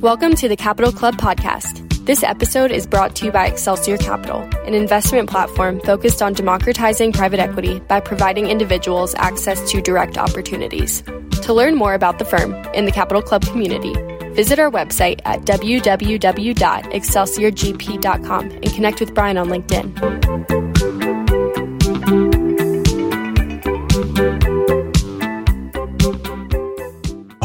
Welcome to the Capital Club podcast. This episode is brought to you by Excelsior Capital, an investment platform focused on democratizing private equity by providing individuals access to direct opportunities. To learn more about the firm and the Capital Club community, visit our website at www.excelsiorgp.com and connect with Brian on LinkedIn.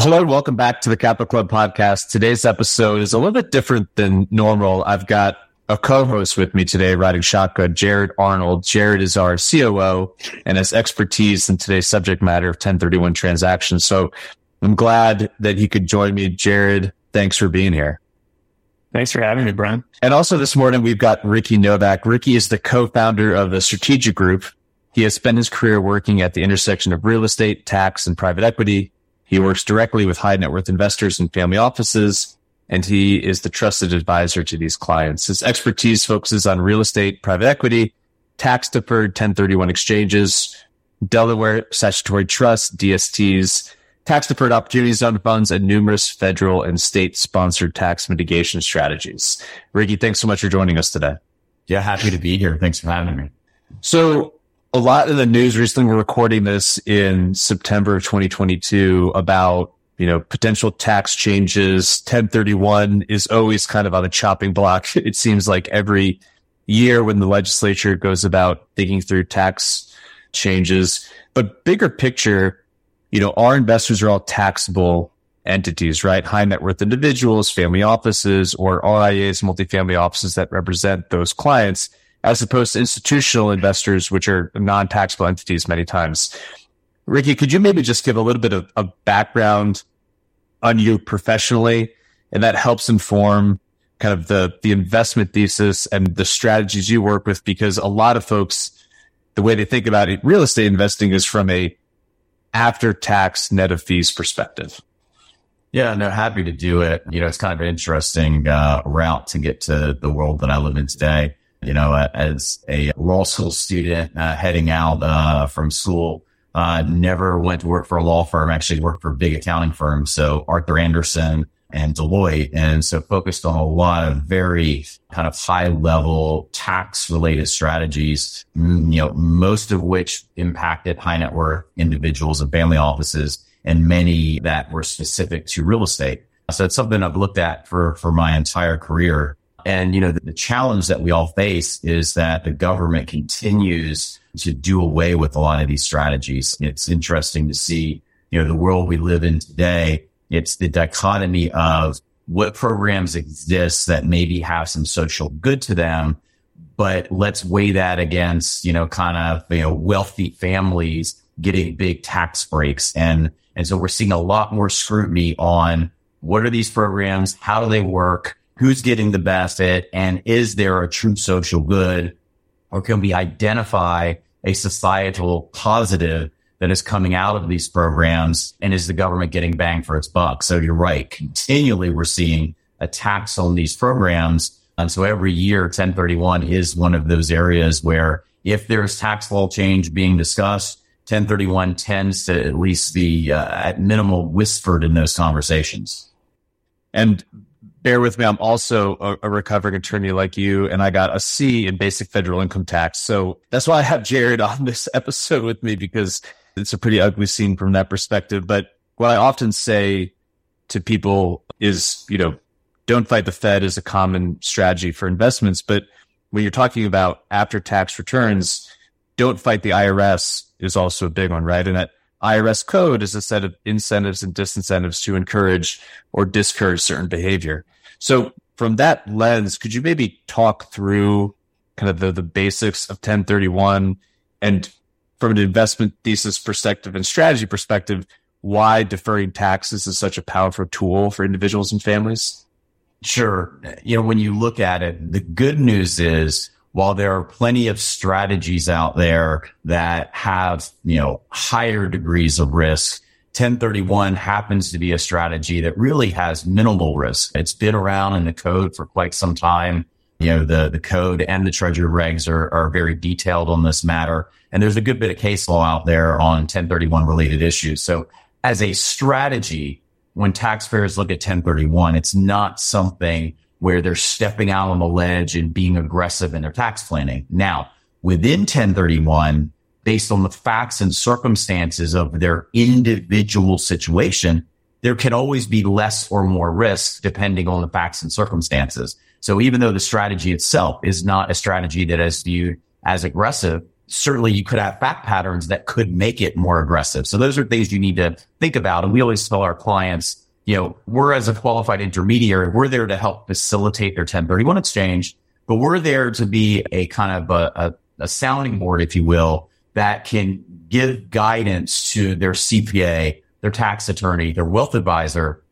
Hello and welcome back to the Capital Club podcast. Today's episode is a little bit different than normal. I've got a co-host with me today, riding shotgun, Jarrod Arnold. Jarrod is our COO and has expertise in today's subject matter of 1031 transactions. So I'm glad that he could join me. Jarrod, thanks for being here. Thanks for having me, Brian. And also this morning, we've got Ricky Novak. Ricky is the co-founder of the Strategic Group. He has spent his career working at the intersection of real estate, tax, and private equity. He works directly with high net worth investors and family offices, and he is the trusted advisor to these clients. His expertise focuses on real estate, private equity, tax deferred 1031 exchanges, Delaware statutory trusts, DSTs, tax deferred opportunity zone funds, and numerous federal and state sponsored tax mitigation strategies. Ricky, thanks so much for joining us today. Yeah, happy to be here. Thanks for having me. So a lot in the news recently. We're recording this in September of 2022 about, you know, potential tax changes. 1031 is always kind of on the chopping block. It seems like every year when the legislature goes about thinking through tax changes, but bigger picture, you know, our investors are all taxable entities, right? High net worth individuals, family offices, or RIAs, multifamily offices that represent those clients as opposed to institutional investors, which are non-taxable entities many times. Ricky, could you maybe just give a little bit of, of background on you professionally? And that helps inform kind of the, the investment thesis and the strategies you work with, because a lot of folks, the way they think about it, real estate investing is from a after tax net of fees perspective. Yeah, no, happy to do it. You know, it's kind of an interesting uh, route to get to the world that I live in today you know, as a law school student uh, heading out uh, from school, uh, never went to work for a law firm. Actually worked for big accounting firms, so Arthur Andersen and Deloitte, and so focused on a lot of very kind of high level tax related strategies. You know, most of which impacted high net worth individuals and family offices, and many that were specific to real estate. So it's something I've looked at for for my entire career. And, you know, the, the, challenge that we all face is that the government continues to do away with a lot of these strategies. It's interesting to see, you know, the world we live in today. It's the dichotomy of what programs exist that maybe have some social good to them, but let's weigh that against, you know, kind of, you know, wealthy families getting big tax breaks. And, and so we're seeing a lot more scrutiny on what are these programs? How do they work? Who's getting the benefit and is there a true social good or can we identify a societal positive that is coming out of these programs and is the government getting bang for its buck? So you're right. Continually we're seeing attacks on these programs, And so every year, 1031 is one of those areas where if there's tax law change being discussed, 1031 tends to at least be uh, at minimal whispered in those conversations. And bear with me, I'm also a, a, recovering attorney like you, and I got a C in basic federal income tax. So that's why I have Jarrod on this episode with me because it's a pretty ugly scene from that perspective. But what I often say to people is, you know, don't fight the Fed is a common strategy for investments. But when you're talking about after tax returns, don't fight the IRS is also a big one, right? And that IRS code is a set of incentives and disincentives to encourage or discourage certain behavior. So from that lens, could you maybe talk through kind of the, the basics of 1031 and from an investment thesis perspective and strategy perspective, why deferring taxes is such a powerful tool for individuals and families? Sure. You know, when you look at it, the good news is while there are plenty of strategies out there that have, you know, higher degrees of risk, 1031 happens to be a strategy that really has minimal risk. It's been around in the code for quite some time. You know, the, the code and the treasury regs are, are very detailed on this matter. And there's a good bit of case law out there on 1031 related issues. So as a strategy, when taxpayers look at 1031, it's not something where they're stepping out on the ledge and being aggressive in their tax planning. Now, within 1031, based on the facts and circumstances of their individual situation, there can always be less or more risk depending on the facts and circumstances. So even though the strategy itself is not a strategy that is viewed as aggressive, certainly you could have fact patterns that could make it more aggressive. So those are things you need to think about. And we always tell our clients, you know, we're as a qualified intermediary, we're there to help facilitate their 1031 exchange, but we're there to be a kind of a, a, a sounding board, if you will, that can give guidance to their CPA, their tax attorney, their wealth advisor,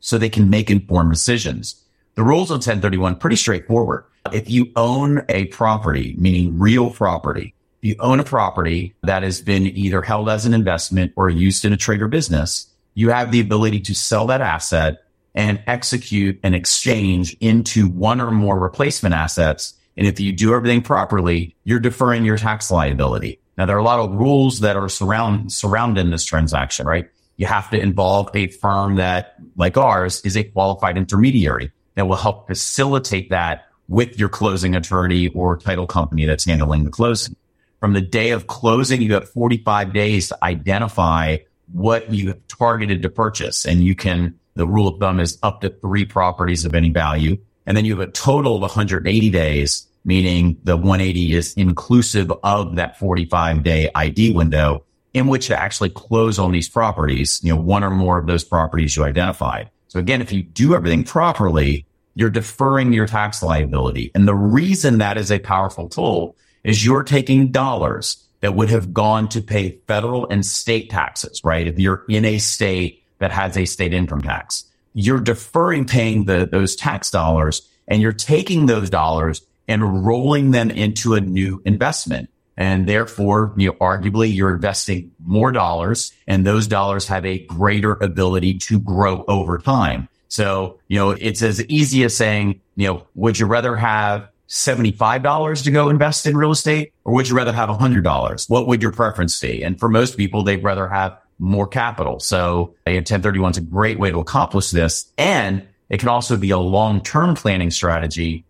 so they can make informed decisions. The rules on 1031 pretty straightforward. If you own a property, meaning real property, you own a property that has been either held as an investment or used in a trade or business, you have the ability to sell that asset and execute an exchange into one or more replacement assets. And if you do everything properly, you're deferring your tax liability. Now, there are a lot of rules that are surround, surrounding this transaction, right? You have to involve a firm that, like ours, is a qualified intermediary that will help facilitate that with your closing attorney or title company that's handling the closing. From the day of closing, you have 45 days to identify what you have targeted to purchase. And you can, the rule of thumb is up to three properties of any value. And then you have a total of 180 days, meaning the 180 is inclusive of that 45 day ID window in which to actually close on these properties, you know, one or more of those properties you identified. So again, if you do everything properly, you're deferring your tax liability. And the reason that is a powerful tool is you're taking dollars that would have gone to pay federal and state taxes, right? If you're in a state that has a state income tax, you're deferring paying the, those tax dollars and you're taking those dollars and rolling them into a new investment. And therefore, you know, arguably you're investing more dollars and those dollars have a greater ability to grow over time. So, you know, it's as easy as saying, you know, would you rather have $75 to go invest in real estate or would you rather have $100? What would your preference be? And for most people, they'd rather have more capital. So a 1031 is a great way to accomplish this. And it can also be a long-term planning strategy.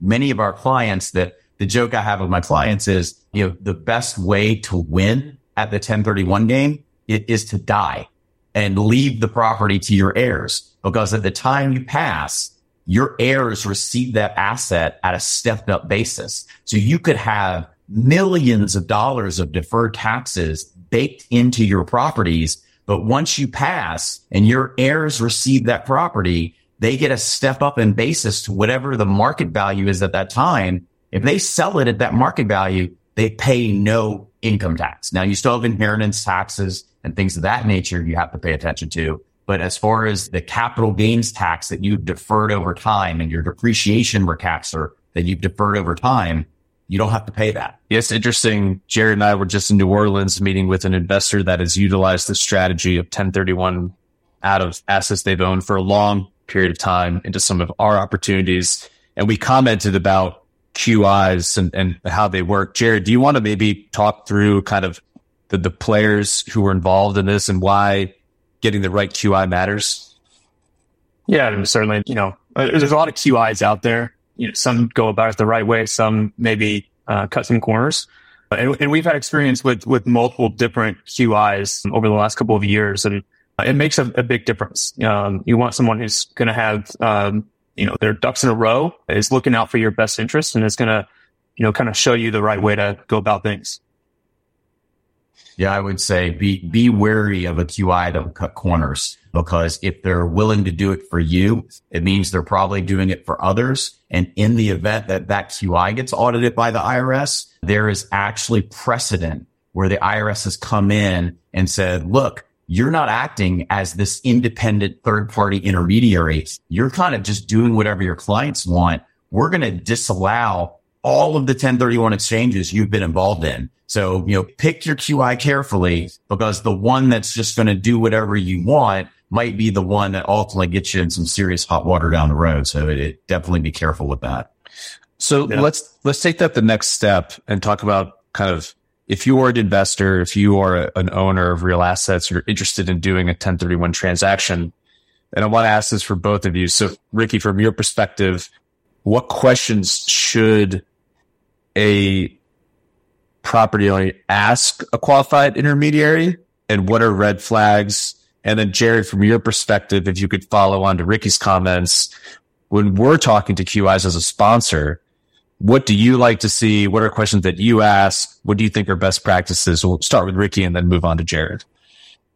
Many of our clients that the joke I have with my clients is, you know, the best way to win at the 1031 game is to die and leave the property to your heirs because at the time you pass, your heirs receive that asset at a stepped up basis. So you could have millions of dollars of deferred taxes baked into your properties. But once you pass and your heirs receive that property, they get a step up in basis to whatever the market value is at that time. If they sell it at that market value, they pay no income tax. Now you still have inheritance taxes and things of that nature you have to pay attention to. But as far as the capital gains tax that you've deferred over time and your depreciation recapture that you've deferred over time, you don't have to pay that. Yes, interesting. Jarrod and I were just in New Orleans meeting with an investor that has utilized the strategy of 1031 out of assets they've owned for a long period of time into some of our opportunities. and we commented about QIs and, and how they work. Jarrod, do you want to maybe talk through kind of the, the players who were involved in this and why getting the right QI matters? Yeah, certainly. You know, uh, there's a lot of QIs out there. You know, some go about it the right way, some maybe uh, cut some corners. And, and, we've had experience with with multiple different QIs over the last couple of years, and it makes a, a big difference. Um, you want someone who's going to have um, you know their ducks in a row, is looking out for your best interest, and is going to you know kind of show you the right way to go about things. Yeah, I would say be be wary of a QI that will cut corners because if they're willing to do it for you, it means they're probably doing it for others. And in the event that that QI gets audited by the IRS, there is actually precedent where the IRS has come in and said, look, you're not acting as this independent third party intermediary. You're kind of just doing whatever your clients want. We're going to disallow all of the 1031 exchanges you've been involved in. So, you know, pick your QI carefully because the one that's just going to do whatever you want might be the one that ultimately gets you in some serious hot water down the road. So it, it definitely be careful with that. So yeah. let's, let's take that the next step and talk about kind of if you are an investor, if you are an owner of real assets, you're interested in doing a 1031 transaction. And I want to ask this for both of you. So Ricky, from your perspective, what questions should a property owner ask a qualified intermediary and what are red flags? And then Jarrod, from your perspective, if you could follow on to Ricky's comments, when we're talking to QIs as a sponsor, what do you like to see? What are questions that you ask? What do you think are best practices? We'll start with Ricky and then move on to Jarrod.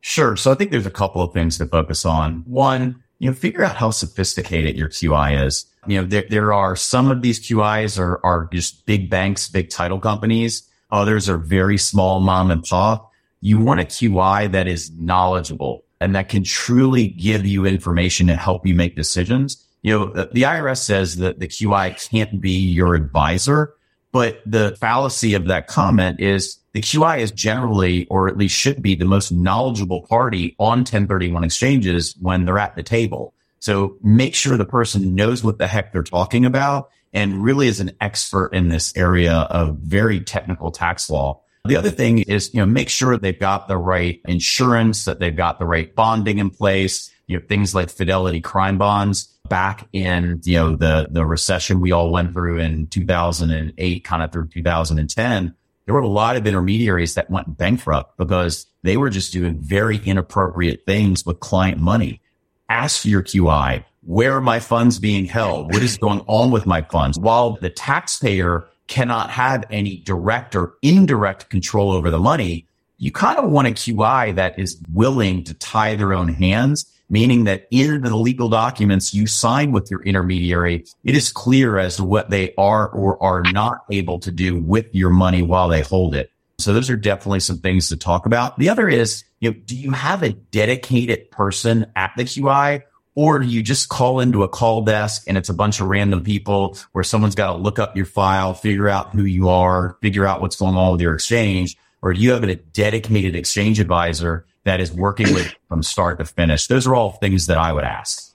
Sure. So I think there's a couple of things to focus on. One, you know, figure out how sophisticated your QI is. You know, there, there are some of these QIs are, are just big banks, big title companies. Others are very small mom and pop. You want a QI that is knowledgeable and that can truly give you information and help you make decisions you know, the IRS says that the QI can't be your advisor, but the fallacy of that comment is the QI is generally, or at least should be the most knowledgeable party on 1031 exchanges when they're at the table. So make sure the person knows what the heck they're talking about and really is an expert in this area of very technical tax law. The other thing is, you know, make sure they've got the right insurance, that they've got the right bonding in place, you know, things like fidelity crime bonds back in, you know, the, the recession we all went through in 2008, kind of through 2010. There were a lot of intermediaries that went bankrupt because they were just doing very inappropriate things with client money. Ask for your QI. Where are my funds being held? What is going on with my funds? While the taxpayer cannot have any direct or indirect control over the money, you kind of want a QI that is willing to tie their own hands meaning that in the legal documents you sign with your intermediary, it is clear as to what they are or are not able to do with your money while they hold it. So those are definitely some things to talk about. The other is, you know, do you have a dedicated person at the QI or do you just call into a call desk and it's a bunch of random people where someone's got to look up your file, figure out who you are, figure out what's going on with your exchange? Or do you have a dedicated exchange advisor that is working with from start to finish? Those are all things that I would ask.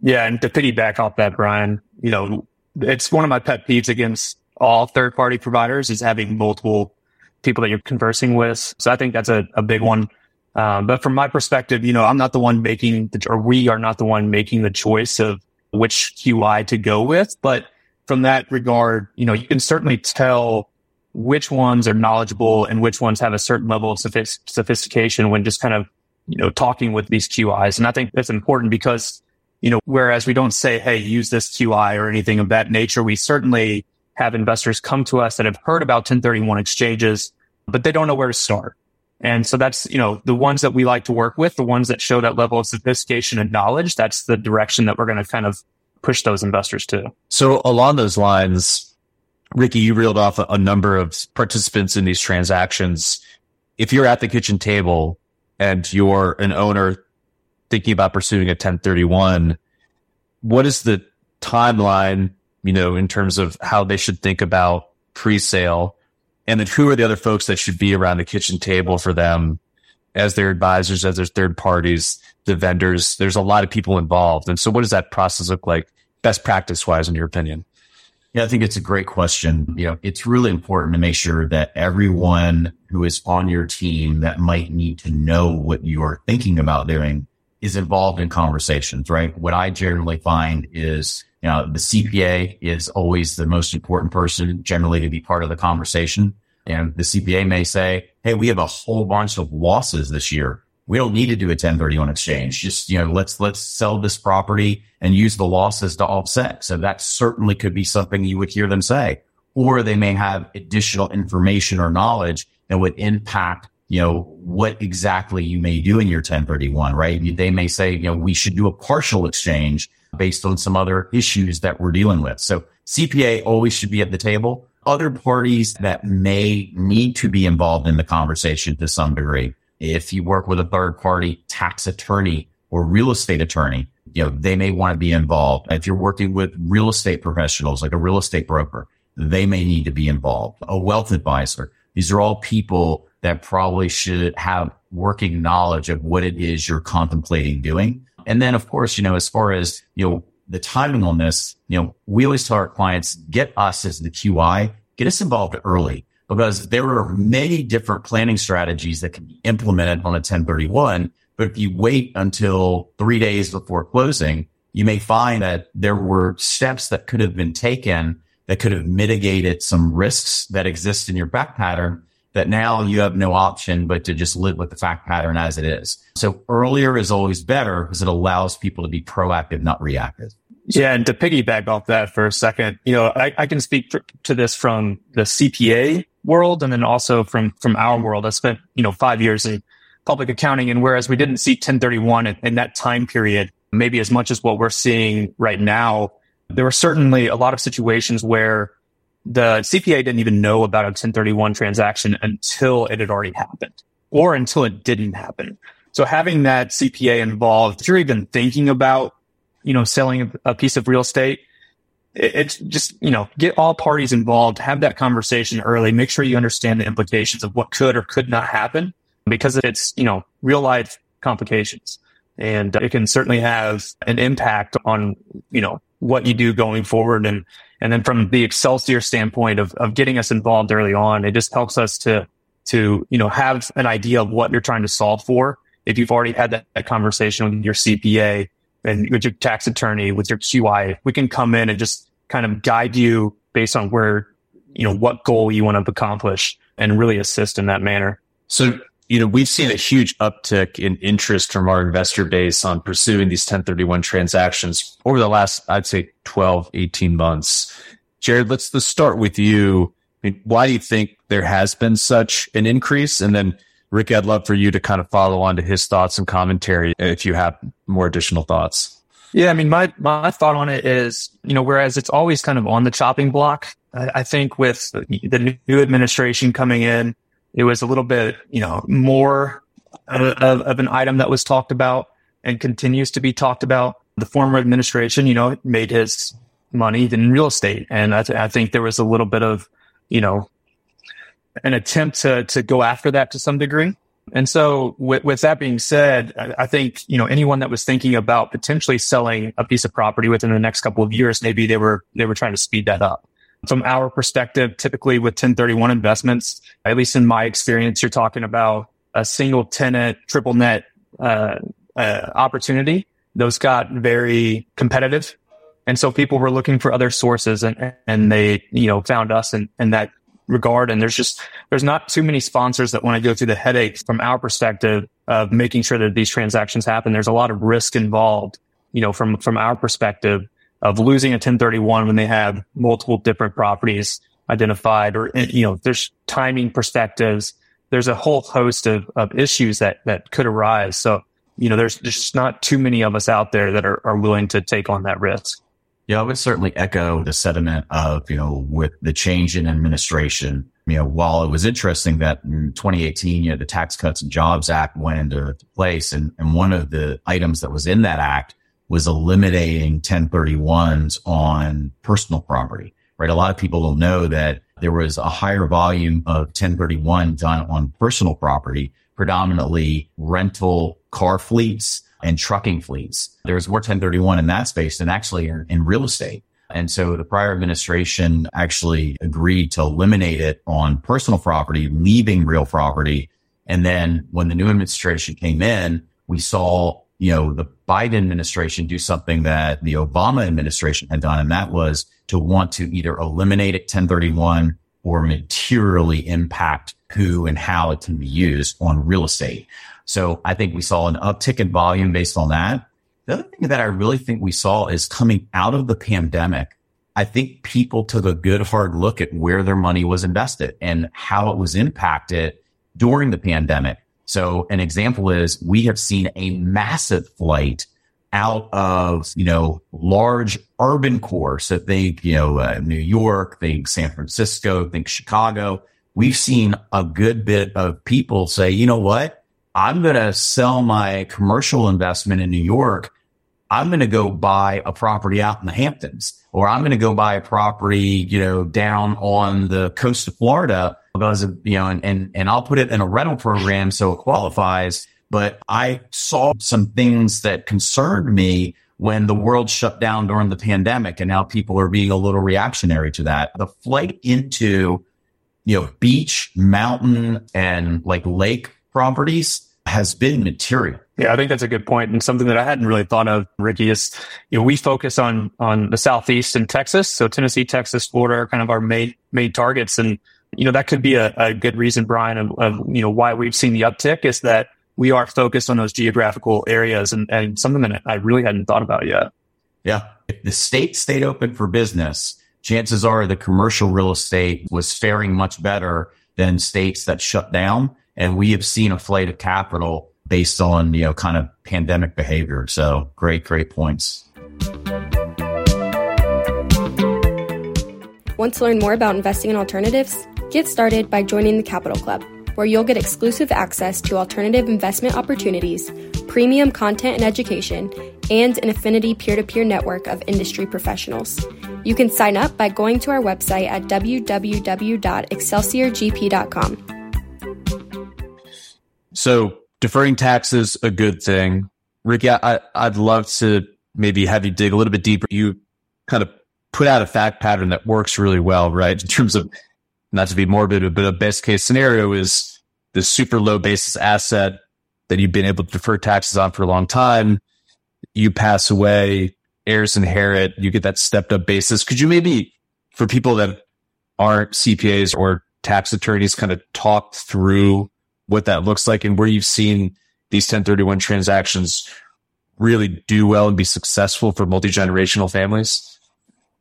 Yeah. And to piggyback off that, Brian, you know, it's one of my pet peeves against all third party providers is having multiple people that you're conversing with. So I think that's a, a big one. Um, but from my perspective, you know, I'm not the one making the, or we are not the one making the choice of which QI to go with. But from that regard, you know, you can certainly tell which ones are knowledgeable and which ones have a certain level of sophistication when just kind of, you know, talking with these QIs. And I think that's important because, you know, whereas we don't say, Hey, use this QI or anything of that nature, we certainly have investors come to us that have heard about 1031 exchanges, but they don't know where to start. And so that's, you know, the ones that we like to work with, the ones that show that level of sophistication and knowledge. That's the direction that we're going to kind of push those investors to. So along those lines, Ricky, you reeled off a, a number of participants in these transactions. If you're at the kitchen table and you're an owner thinking about pursuing a 1031, what is the timeline, you know, in terms of how they should think about pre-sale? And then who are the other folks that should be around the kitchen table for them as their advisors, as their third parties, the vendors? There's a lot of people involved. And so what does that process look like best practice wise, in your opinion? Yeah, I think it's a great question. You know, it's really important to make sure that everyone who is on your team that might need to know what you're thinking about doing is involved in conversations, right? What I generally find is, you know, the CPA is always the most important person generally to be part of the conversation. And the CPA may say, Hey, we have a whole bunch of losses this year. We don't need to do a 1031 exchange. Just, you know, let's, let's sell this property and use the losses to offset. So that certainly could be something you would hear them say, or they may have additional information or knowledge that would impact you know, what exactly you may do in your 1031, right? They may say, you know, we should do a partial exchange based on some other issues that we're dealing with. So CPA always should be at the table. Other parties that may need to be involved in the conversation to some degree. If you work with a third party tax attorney or real estate attorney, you know, they may want to be involved. If you're working with real estate professionals, like a real estate broker, they may need to be involved. A wealth advisor. These are all people that probably should have working knowledge of what it is you're contemplating doing. And then, of course, you know, as far as, you know, the timing on this, you know, we always tell our clients, get us as the QI, get us involved early because there are many different planning strategies that can be implemented on a 1031. But if you wait until three days before closing, you may find that there were steps that could have been taken that could have mitigated some risks that exist in your fact pattern that now you have no option but to just live with the fact pattern as it is. So earlier is always better because it allows people to be proactive, not reactive. Yeah. And to piggyback off that for a second, you know, I, I can speak to this from the CPA world and then also from, from our world. I spent, you know, five years in public accounting. And whereas we didn't see 1031 in, in that time period, maybe as much as what we're seeing right now, there were certainly a lot of situations where the CPA didn't even know about a 1031 transaction until it had already happened or until it didn't happen. So having that CPA involved, if you're even thinking about, you know, selling a piece of real estate, it's just, you know, get all parties involved, have that conversation early, make sure you understand the implications of what could or could not happen because it's, you know, real life complications and it can certainly have an impact on, you know, what you do going forward. And, and then from the Excelsior standpoint of, of getting us involved early on, it just helps us to, to, you know, have an idea of what you're trying to solve for. If you've already had that, that conversation with your CPA and with your tax attorney, with your QI, we can come in and just kind of guide you based on where, you know, what goal you want to accomplish and really assist in that manner. So you know, we've seen a huge uptick in interest from our investor base on pursuing these 1031 transactions over the last, I'd say 12, 18 months. Jarrod, let's, let's start with you. I mean, why do you think there has been such an increase? And then Rick, I'd love for you to kind of follow on to his thoughts and commentary if you have more additional thoughts. Yeah, I mean, my my thought on it is, you know, whereas it's always kind of on the chopping block, I, I think with the new administration coming in, it was a little bit, you know, more of, of, an item that was talked about and continues to be talked about. The former administration, you know, made his money in real estate. And I, th- I think there was a little bit of, you know, an attempt to, to go after that to some degree. And so with, with that being said, I, I think, you know, anyone that was thinking about potentially selling a piece of property within the next couple of years, maybe they were, they were trying to speed that up. From our perspective, typically with 1031 investments, at least in my experience, you're talking about a single tenant, triple net uh, uh, opportunity. Those got very competitive. And so people were looking for other sources and, and they, you know, found us in, in that regard. And there's just, there's not too many sponsors that want to go through the headache from our perspective of making sure that these transactions happen. There's a lot of risk involved, you know, from, from our perspective of losing a 1031 when they have multiple different properties identified or, you know, there's timing perspectives. There's a whole host of, of issues that, that could arise. So, you know, there's, there's just not too many of us out there that are, are willing to take on that risk. Yeah, I would certainly echo the sentiment of, you know, with the change in administration, you know, while it was interesting that in 2018, you know, the Tax Cuts and Jobs Act went into place and, and one of the items that was in that act was eliminating 1031s on personal property, right? A lot of people don't know that there was a higher volume of 1031 done on personal property, predominantly rental car fleets, and trucking fleets. There's more 1031 in that space than actually in, real estate. And so the prior administration actually agreed to eliminate it on personal property, leaving real property. And then when the new administration came in, we saw, you know, the Biden administration do something that the Obama administration had done. And that was to want to either eliminate it 1031 or materially impact who and how it can be used on real estate. So I think we saw an uptick in volume based on that. The other thing that I really think we saw is coming out of the pandemic. I think people took a good hard look at where their money was invested and how it was impacted during the pandemic. So an example is we have seen a massive flight out of, you know, large urban core. So think, you know, uh, New York, think San Francisco, think Chicago. We've seen a good bit of people say, you know what? I'm going to sell my commercial investment in New York. I'm going to go buy a property out in the Hamptons or I'm going to go buy a property, you know, down on the coast of Florida because of, you know, and, and, and I'll put it in a rental program so it qualifies. But I saw some things that concerned me when the world shut down during the pandemic and now people are being a little reactionary to that. The flight into, you know, beach, mountain and like lake properties has been material. Yeah, I think that's a good point and something that I hadn't really thought of, Ricky, is you know, we focus on on the southeast and Texas. So Tennessee, Texas, Florida are kind of our main main targets. And, you know, that could be a, a good reason, Brian, of, of, you know, why we've seen the uptick is that we are focused on those geographical areas and, and something that I really hadn't thought about yet. Yeah. If the state stayed open for business, chances are the commercial real estate was faring much better than states that shut down. And we have seen a flight of capital based on, you know, kind of pandemic behavior. So great, great points. Want to learn more about investing in alternatives? Get started by joining the Capital Club, where you'll get exclusive access to alternative investment opportunities, premium content and education, and an affinity peer to peer network of industry professionals. You can sign up by going to our website at www.excelsiorgp.com. So deferring taxes, a good thing. Ricky, I, I'd love to maybe have you dig a little bit deeper. You kind of put out a fact pattern that works really well, right? In terms of not to be morbid, but a best case scenario is this super low basis asset that you've been able to defer taxes on for a long time. You pass away, heirs inherit, you get that stepped up basis. Could you maybe, for people that aren't CPAs or tax attorneys, kind of talk through what that looks like and where you've seen these 1031 transactions really do well and be successful for multi-generational families?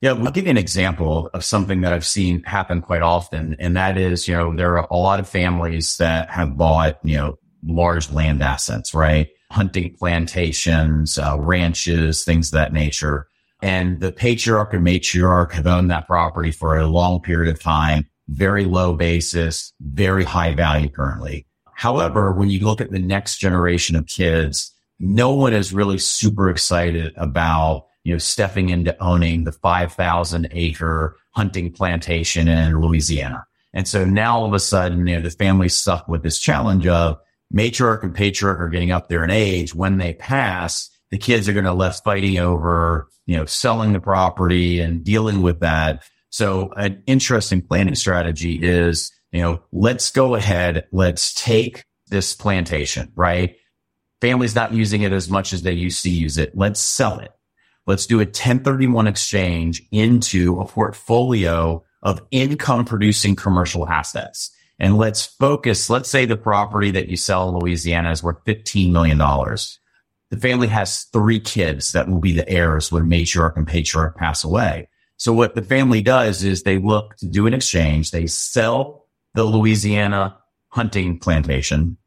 Yeah, I'll give you an example of something that I've seen happen quite often. And that is, you know, there are a lot of families that have bought, you know, large land assets, right? Hunting plantations, uh, ranches, things of that nature. And the patriarch and matriarch have owned that property for a long period of time, very low basis, very high value currently. However, when you look at the next generation of kids, no one is really super excited about, you know, stepping into owning the 5,000 acre hunting plantation in Louisiana. And so now all of a sudden, you know, the family's stuck with this challenge of matriarch and patriarch are getting up there in age. When they pass, the kids are going to left fighting over, you know, selling the property and dealing with that. So an interesting planning strategy is you know, let's go ahead. Let's take this plantation, right? Family's not using it as much as they used to use it. Let's sell it. Let's do a 1031 exchange into a portfolio of income producing commercial assets. And let's focus. Let's say the property that you sell in Louisiana is worth $15 million. The family has three kids that will be the heirs when matriarch and patriarch pass away. So what the family does is they look to do an exchange. They sell the Louisiana hunting plantation.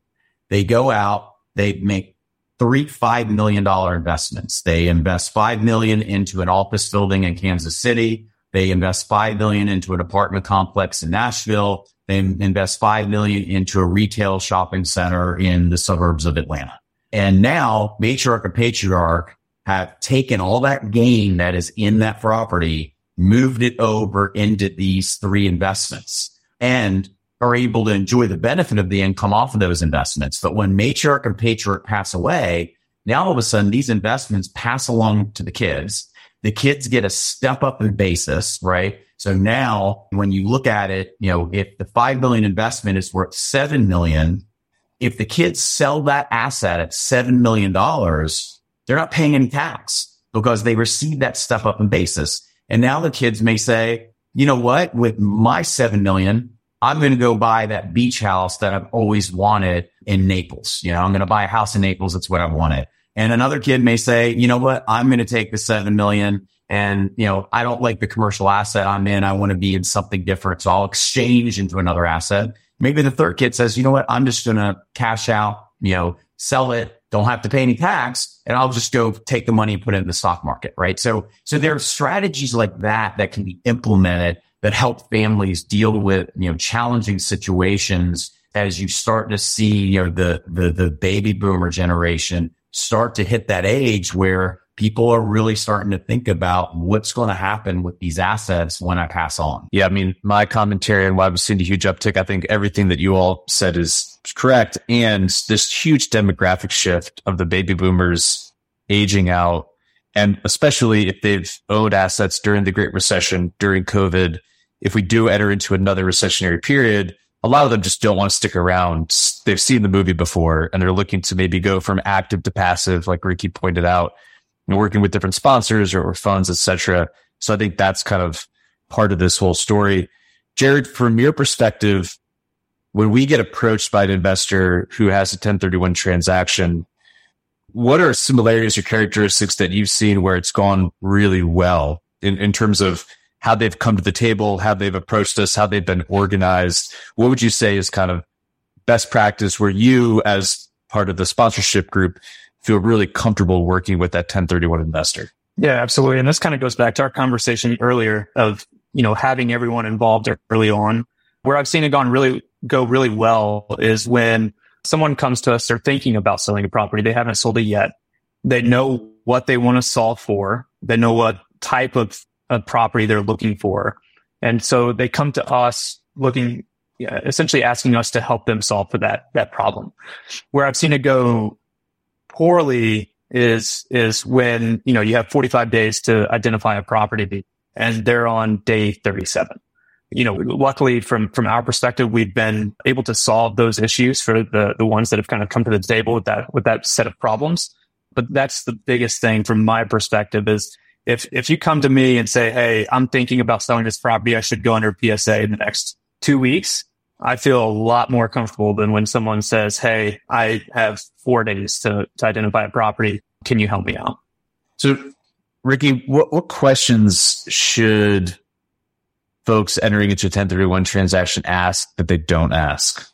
They go out, they make three, five million dollar investments. They invest five million into an office building in Kansas City. They invest five million into an apartment complex in Nashville. They invest five million into a retail shopping center in the suburbs of Atlanta. And now matriarch and patriarch have taken all that gain that is in that property, moved it over into these three investments and are able to enjoy the benefit of the income off of those investments. But when matriarch and patriarch pass away, Now all of a sudden these investments pass along to the kids. The kids get a step up in basis, right? So now when you look at it, you know, if the 5 million investment is worth 7 million, if the kids sell that asset at $7 million, they're not paying any tax because they received that step up in basis. And now the kids may say, you know what? With my 7 million, I'm going to go buy that beach house that I've always wanted in Naples. You know, I'm going to buy a house in Naples. That's what I wanted. And another kid may say, you know what? I'm going to take the 7 million and, you know, I don't like the commercial asset I'm in. I want to be in something different. So I'll exchange into another asset. Maybe the third kid says, you know what? I'm just going to cash out, you know, sell it, don't have to pay any tax, and I'll just go take the money and put it in the stock market. Right. So, so there are strategies like that that can be implemented that help families deal with, you know, challenging situations as you start to see, you know, the, the, the baby boomer generation start to hit that age where people are really starting to think about what's going to happen with these assets when I pass on. Yeah. I mean, my commentary on why we've seen a huge uptick, I think everything that you all said is correct. And this huge demographic shift of the baby boomers aging out. And especially if they've owned assets during the Great Recession, during COVID, if we do enter into another recessionary period, a lot of them just don't want to stick around. They've seen the movie before and they're looking to maybe go from active to passive, like Ricky pointed out and working with different sponsors or, or funds, etc. So I think that's kind of part of this whole story. Jarrod, from your perspective, when we get approached by an investor who has a 1031 transaction, what are similarities or characteristics that you've seen where it's gone really well in, in terms of how they've come to the table, how they've approached us, how they've been organized? What would you say is kind of best practice where you, as part of the sponsorship group, feel really comfortable working with that 1031 investor. Yeah, absolutely. And this kind of goes back to our conversation earlier of, you know, having everyone involved early on. Where I've seen it gone really go really well is when someone comes to us, they're thinking about selling a property. They haven't sold it yet. They know what they want to solve for. They know what type of, of property they're looking for. And so they come to us looking, essentially asking us to help them solve for that, that problem. Where I've seen it go poorly is is when you know you have 45 days to identify a property and they're on day 37 you know luckily from from our perspective we've been able to solve those issues for the the ones that have kind of come to the table with that with that set of problems but that's the biggest thing from my perspective is if if you come to me and say hey i'm thinking about selling this property i should go under psa in the next two weeks I feel a lot more comfortable than when someone says, Hey, I have four days to, to identify a property. Can you help me out? So, Ricky, what, what questions should folks entering into a 1031 transaction ask that they don't ask?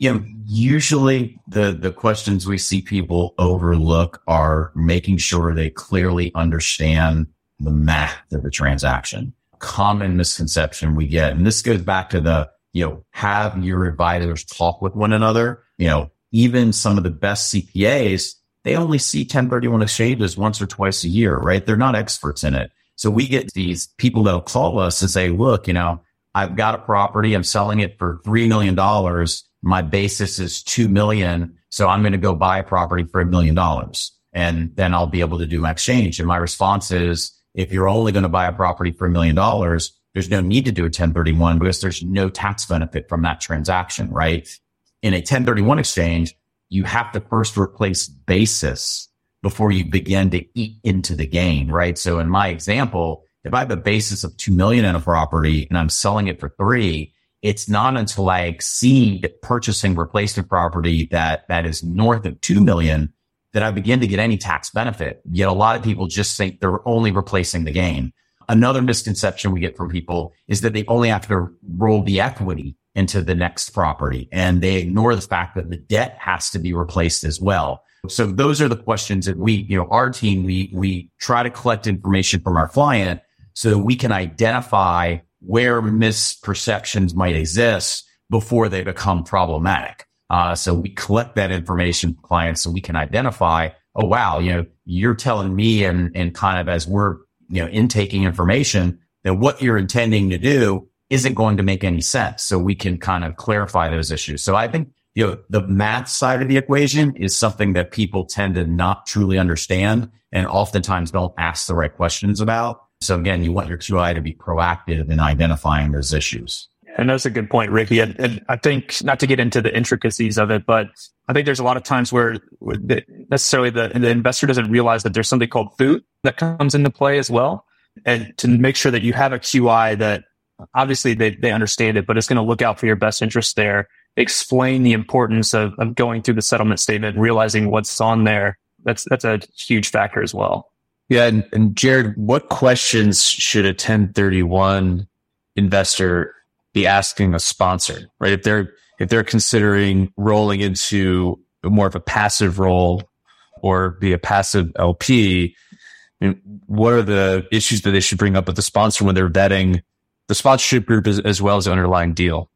You know, usually the, the questions we see people overlook are making sure they clearly understand the math of the transaction common misconception we get. And this goes back to the, you know, have your advisors talk with one another. You know, even some of the best CPAs, they only see 1031 exchanges once or twice a year, right? They're not experts in it. So we get these people that'll call us and say, look, you know, I've got a property. I'm selling it for $3 million. My basis is 2 million. So I'm going to go buy a property for a million dollars and then I'll be able to do my exchange. And my response is, if you're only going to buy a property for a million dollars, there's no need to do a 1031 because there's no tax benefit from that transaction, right? In a 1031 exchange, you have to first replace basis before you begin to eat into the gain, right? So in my example, if I have a basis of 2 million in a property and I'm selling it for three, it's not until I exceed purchasing replacement property that that is north of 2 million that I begin to get any tax benefit. Yet a lot of people just think they're only replacing the gain. Another misconception we get from people is that they only have to roll the equity into the next property and they ignore the fact that the debt has to be replaced as well. So those are the questions that we, you know, our team, we, we try to collect information from our client so that we can identify where misperceptions might exist before they become problematic. Uh, so we collect that information from clients so we can identify, oh, wow, you know, you're telling me and, and kind of as we're, you know, intaking information that what you're intending to do isn't going to make any sense. So we can kind of clarify those issues. So I think you know, the math side of the equation is something that people tend to not truly understand and oftentimes don't ask the right questions about. So again, you want your QI to be proactive in identifying those issues. And that's a good point, Ricky. And, and, I think not to get into the intricacies of it, but I think there's a lot of times where necessarily the, the investor doesn't realize that there's something called boot that comes into play as well. And to make sure that you have a QI that obviously they, they understand it, but it's going to look out for your best interest there. Explain the importance of, of going through the settlement statement, realizing what's on there. That's, that's a huge factor as well. Yeah. And, and Jarrod, what questions should a 1031 investor be asking a sponsor, right? If they're, if they're considering rolling into more of a passive role or be a passive LP, I mean, what are the issues that they should bring up with the sponsor when they're vetting the sponsorship group as, as well as the underlying deal?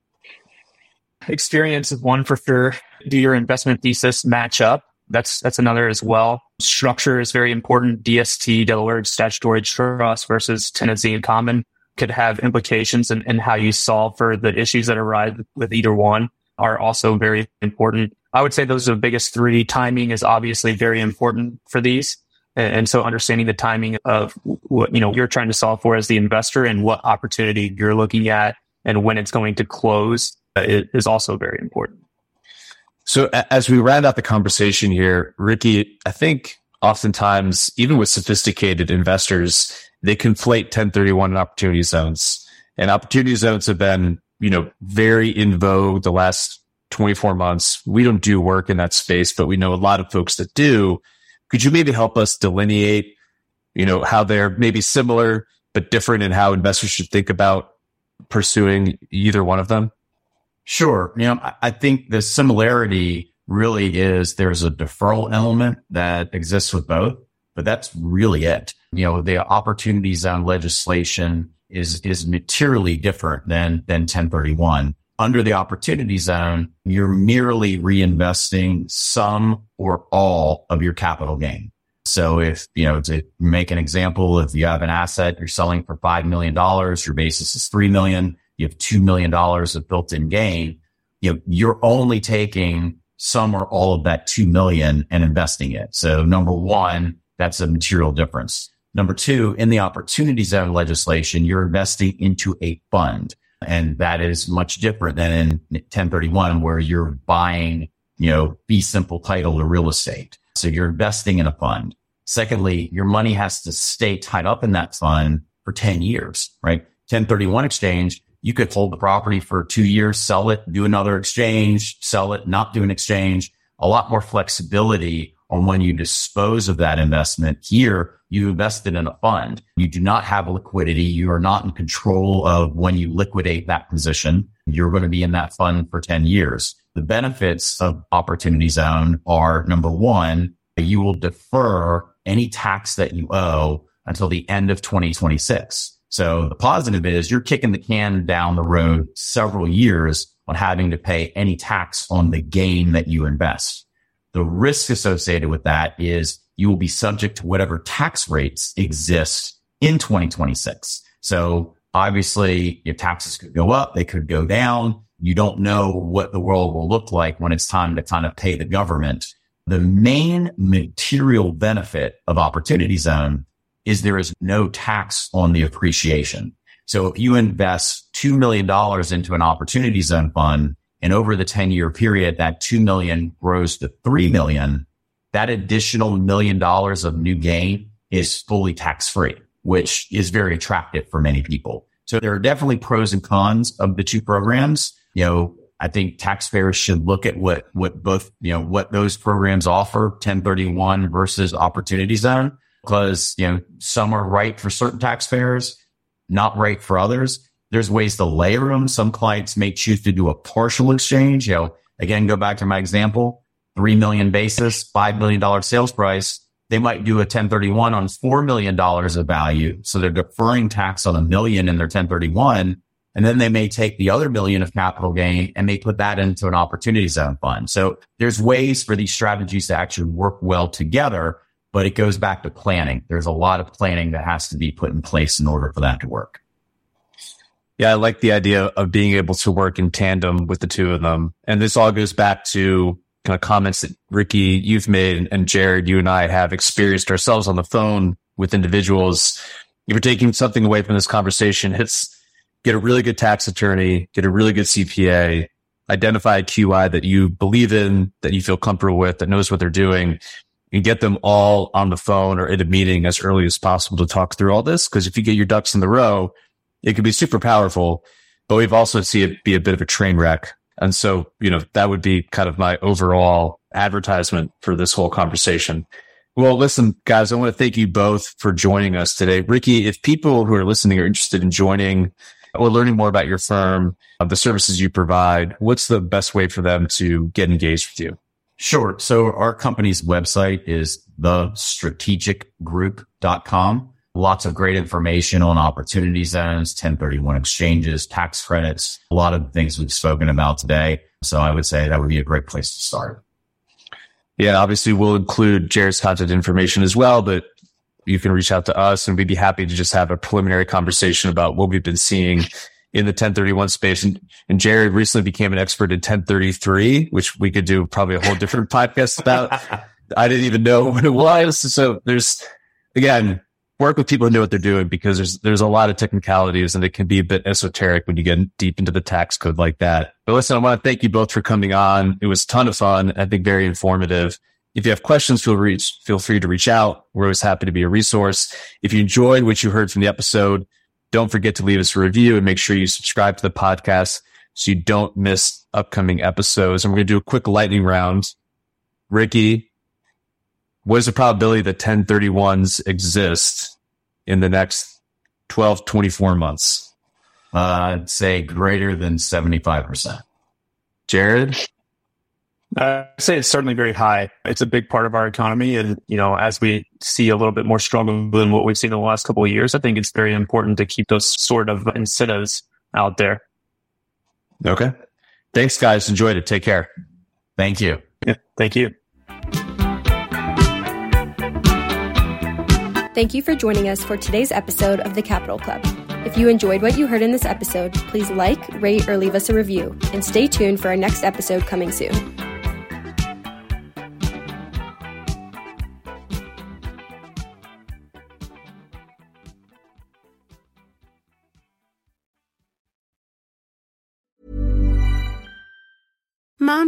Experience is one for sure. Do your investment thesis match up? That's that's another as well. Structure is very important. DST, Delaware Statutory Trust versus tenancy in common could have implications in, in how you solve for the issues that arise with either one are also very important. I would say those are the biggest three. Timing is obviously very important for these. And so understanding the timing of what, you know, you're trying to solve for as the investor and what opportunity you're looking at and when it's going to close uh, is also very important. So as we round out the conversation here, Ricky, I think oftentimes, even with sophisticated investors, they conflate 1031 and opportunity zones. And opportunity zones have been, you know, very in vogue the last 24 months. We don't do work in that space, but we know a lot of folks that do. Could you maybe help us delineate, you know, how they're maybe similar, but different in how investors should think about pursuing either one of them? Sure. You know, I think the similarity really is there's a deferral element that exists with both but that's really it. You know, the opportunity zone legislation is, is materially different than, than 1031. Under the opportunity zone, you're merely reinvesting some or all of your capital gain. So if, you know, to make an example, if you have an asset you're selling for $5 million, your basis is 3 million, you have $2 million of built in gain, you know, you're only taking some or all of that 2 million and investing it. So number one, that's a material difference. Number two, in the opportunity zone legislation, you're investing into a fund. And that is much different than in 1031 where you're buying, you know, fee simple title or real estate. So you're investing in a fund. Secondly, your money has to stay tied up in that fund for 10 years, right? 1031 exchange, you could hold the property for two years, sell it, do another exchange, sell it, not do an exchange, a lot more flexibility on when you dispose of that investment. Here, you invested in a fund. You do not have liquidity. You are not in control of when you liquidate that position. You're going to be in that fund for 10 years. The benefits of opportunity zone are number one, you will defer any tax that you owe until the end of 2026. So the positive is you're kicking the can down the road several years on having to pay any tax on the gain that you invest. The risk associated with that is you will be subject to whatever tax rates exist in 2026. So obviously your taxes could go up. They could go down. You don't know what the world will look like when it's time to kind of pay the government. The main material benefit of opportunity zone is there is no tax on the appreciation. So if you invest $2 million into an opportunity zone fund, and over the 10 year period, that 2 million grows to 3 million. That additional million dollars of new gain is fully tax free, which is very attractive for many people. So there are definitely pros and cons of the two programs. You know, I think taxpayers should look at what, what both, you know, what those programs offer, 1031 versus opportunity zone, because, you know, some are right for certain taxpayers, not right for others. There's ways to layer them. Some clients may choose to do a partial exchange. You know, again, go back to my example, three million basis, $5 million sales price. They might do a 1031 on $4 million of value. So they're deferring tax on a million in their 1031. And then they may take the other million of capital gain and they put that into an opportunity zone fund. So there's ways for these strategies to actually work well together, but it goes back to planning. There's a lot of planning that has to be put in place in order for that to work. Yeah, I like the idea of being able to work in tandem with the two of them. And this all goes back to kind of comments that Ricky, you've made and Jarrod, you and I have experienced ourselves on the phone with individuals. If you're taking something away from this conversation, it's get a really good tax attorney, get a really good CPA, identify a QI that you believe in, that you feel comfortable with, that knows what they're doing, and get them all on the phone or in a meeting as early as possible to talk through all this. Cause if you get your ducks in the row, it could be super powerful, but we've also seen it be a bit of a train wreck. And so, you know, that would be kind of my overall advertisement for this whole conversation. Well, listen, guys, I want to thank you both for joining us today. Ricky, if people who are listening are interested in joining or learning more about your firm, uh, the services you provide, what's the best way for them to get engaged with you? Sure. So our company's website is thestrategicgroup.com. Lots of great information on opportunity zones, 1031 exchanges, tax credits, a lot of things we've spoken about today. So I would say that would be a great place to start. Yeah, obviously we'll include Jarrod's contact information as well, but you can reach out to us and we'd be happy to just have a preliminary conversation about what we've been seeing in the 1031 space. And, and Jarrod recently became an expert in 1033, which we could do probably a whole different podcast about. I didn't even know what it was. So there's, again, work with people who know what they're doing because there's, there's a lot of technicalities and it can be a bit esoteric when you get deep into the tax code like that. But listen, I want to thank you both for coming on. It was a ton of fun. I think very informative. If you have questions, feel reach, feel free to reach out. We're always happy to be a resource. If you enjoyed what you heard from the episode, don't forget to leave us a review and make sure you subscribe to the podcast so you don't miss upcoming episodes. And we're going to do a quick lightning round. Ricky, what is the probability that 1031s exist in the next 12, 24 months? Uh, I'd say greater than 75%. Jarrod? Uh, I'd say it's certainly very high. It's a big part of our economy. And, you know, as we see a little bit more struggle than what we've seen in the last couple of years, I think it's very important to keep those sort of incentives out there. Okay. Thanks, guys. Enjoyed it. Take care. Thank you. Yeah, thank you. Thank you for joining us for today's episode of the Capital Club. If you enjoyed what you heard in this episode, please like, rate, or leave us a review, and stay tuned for our next episode coming soon.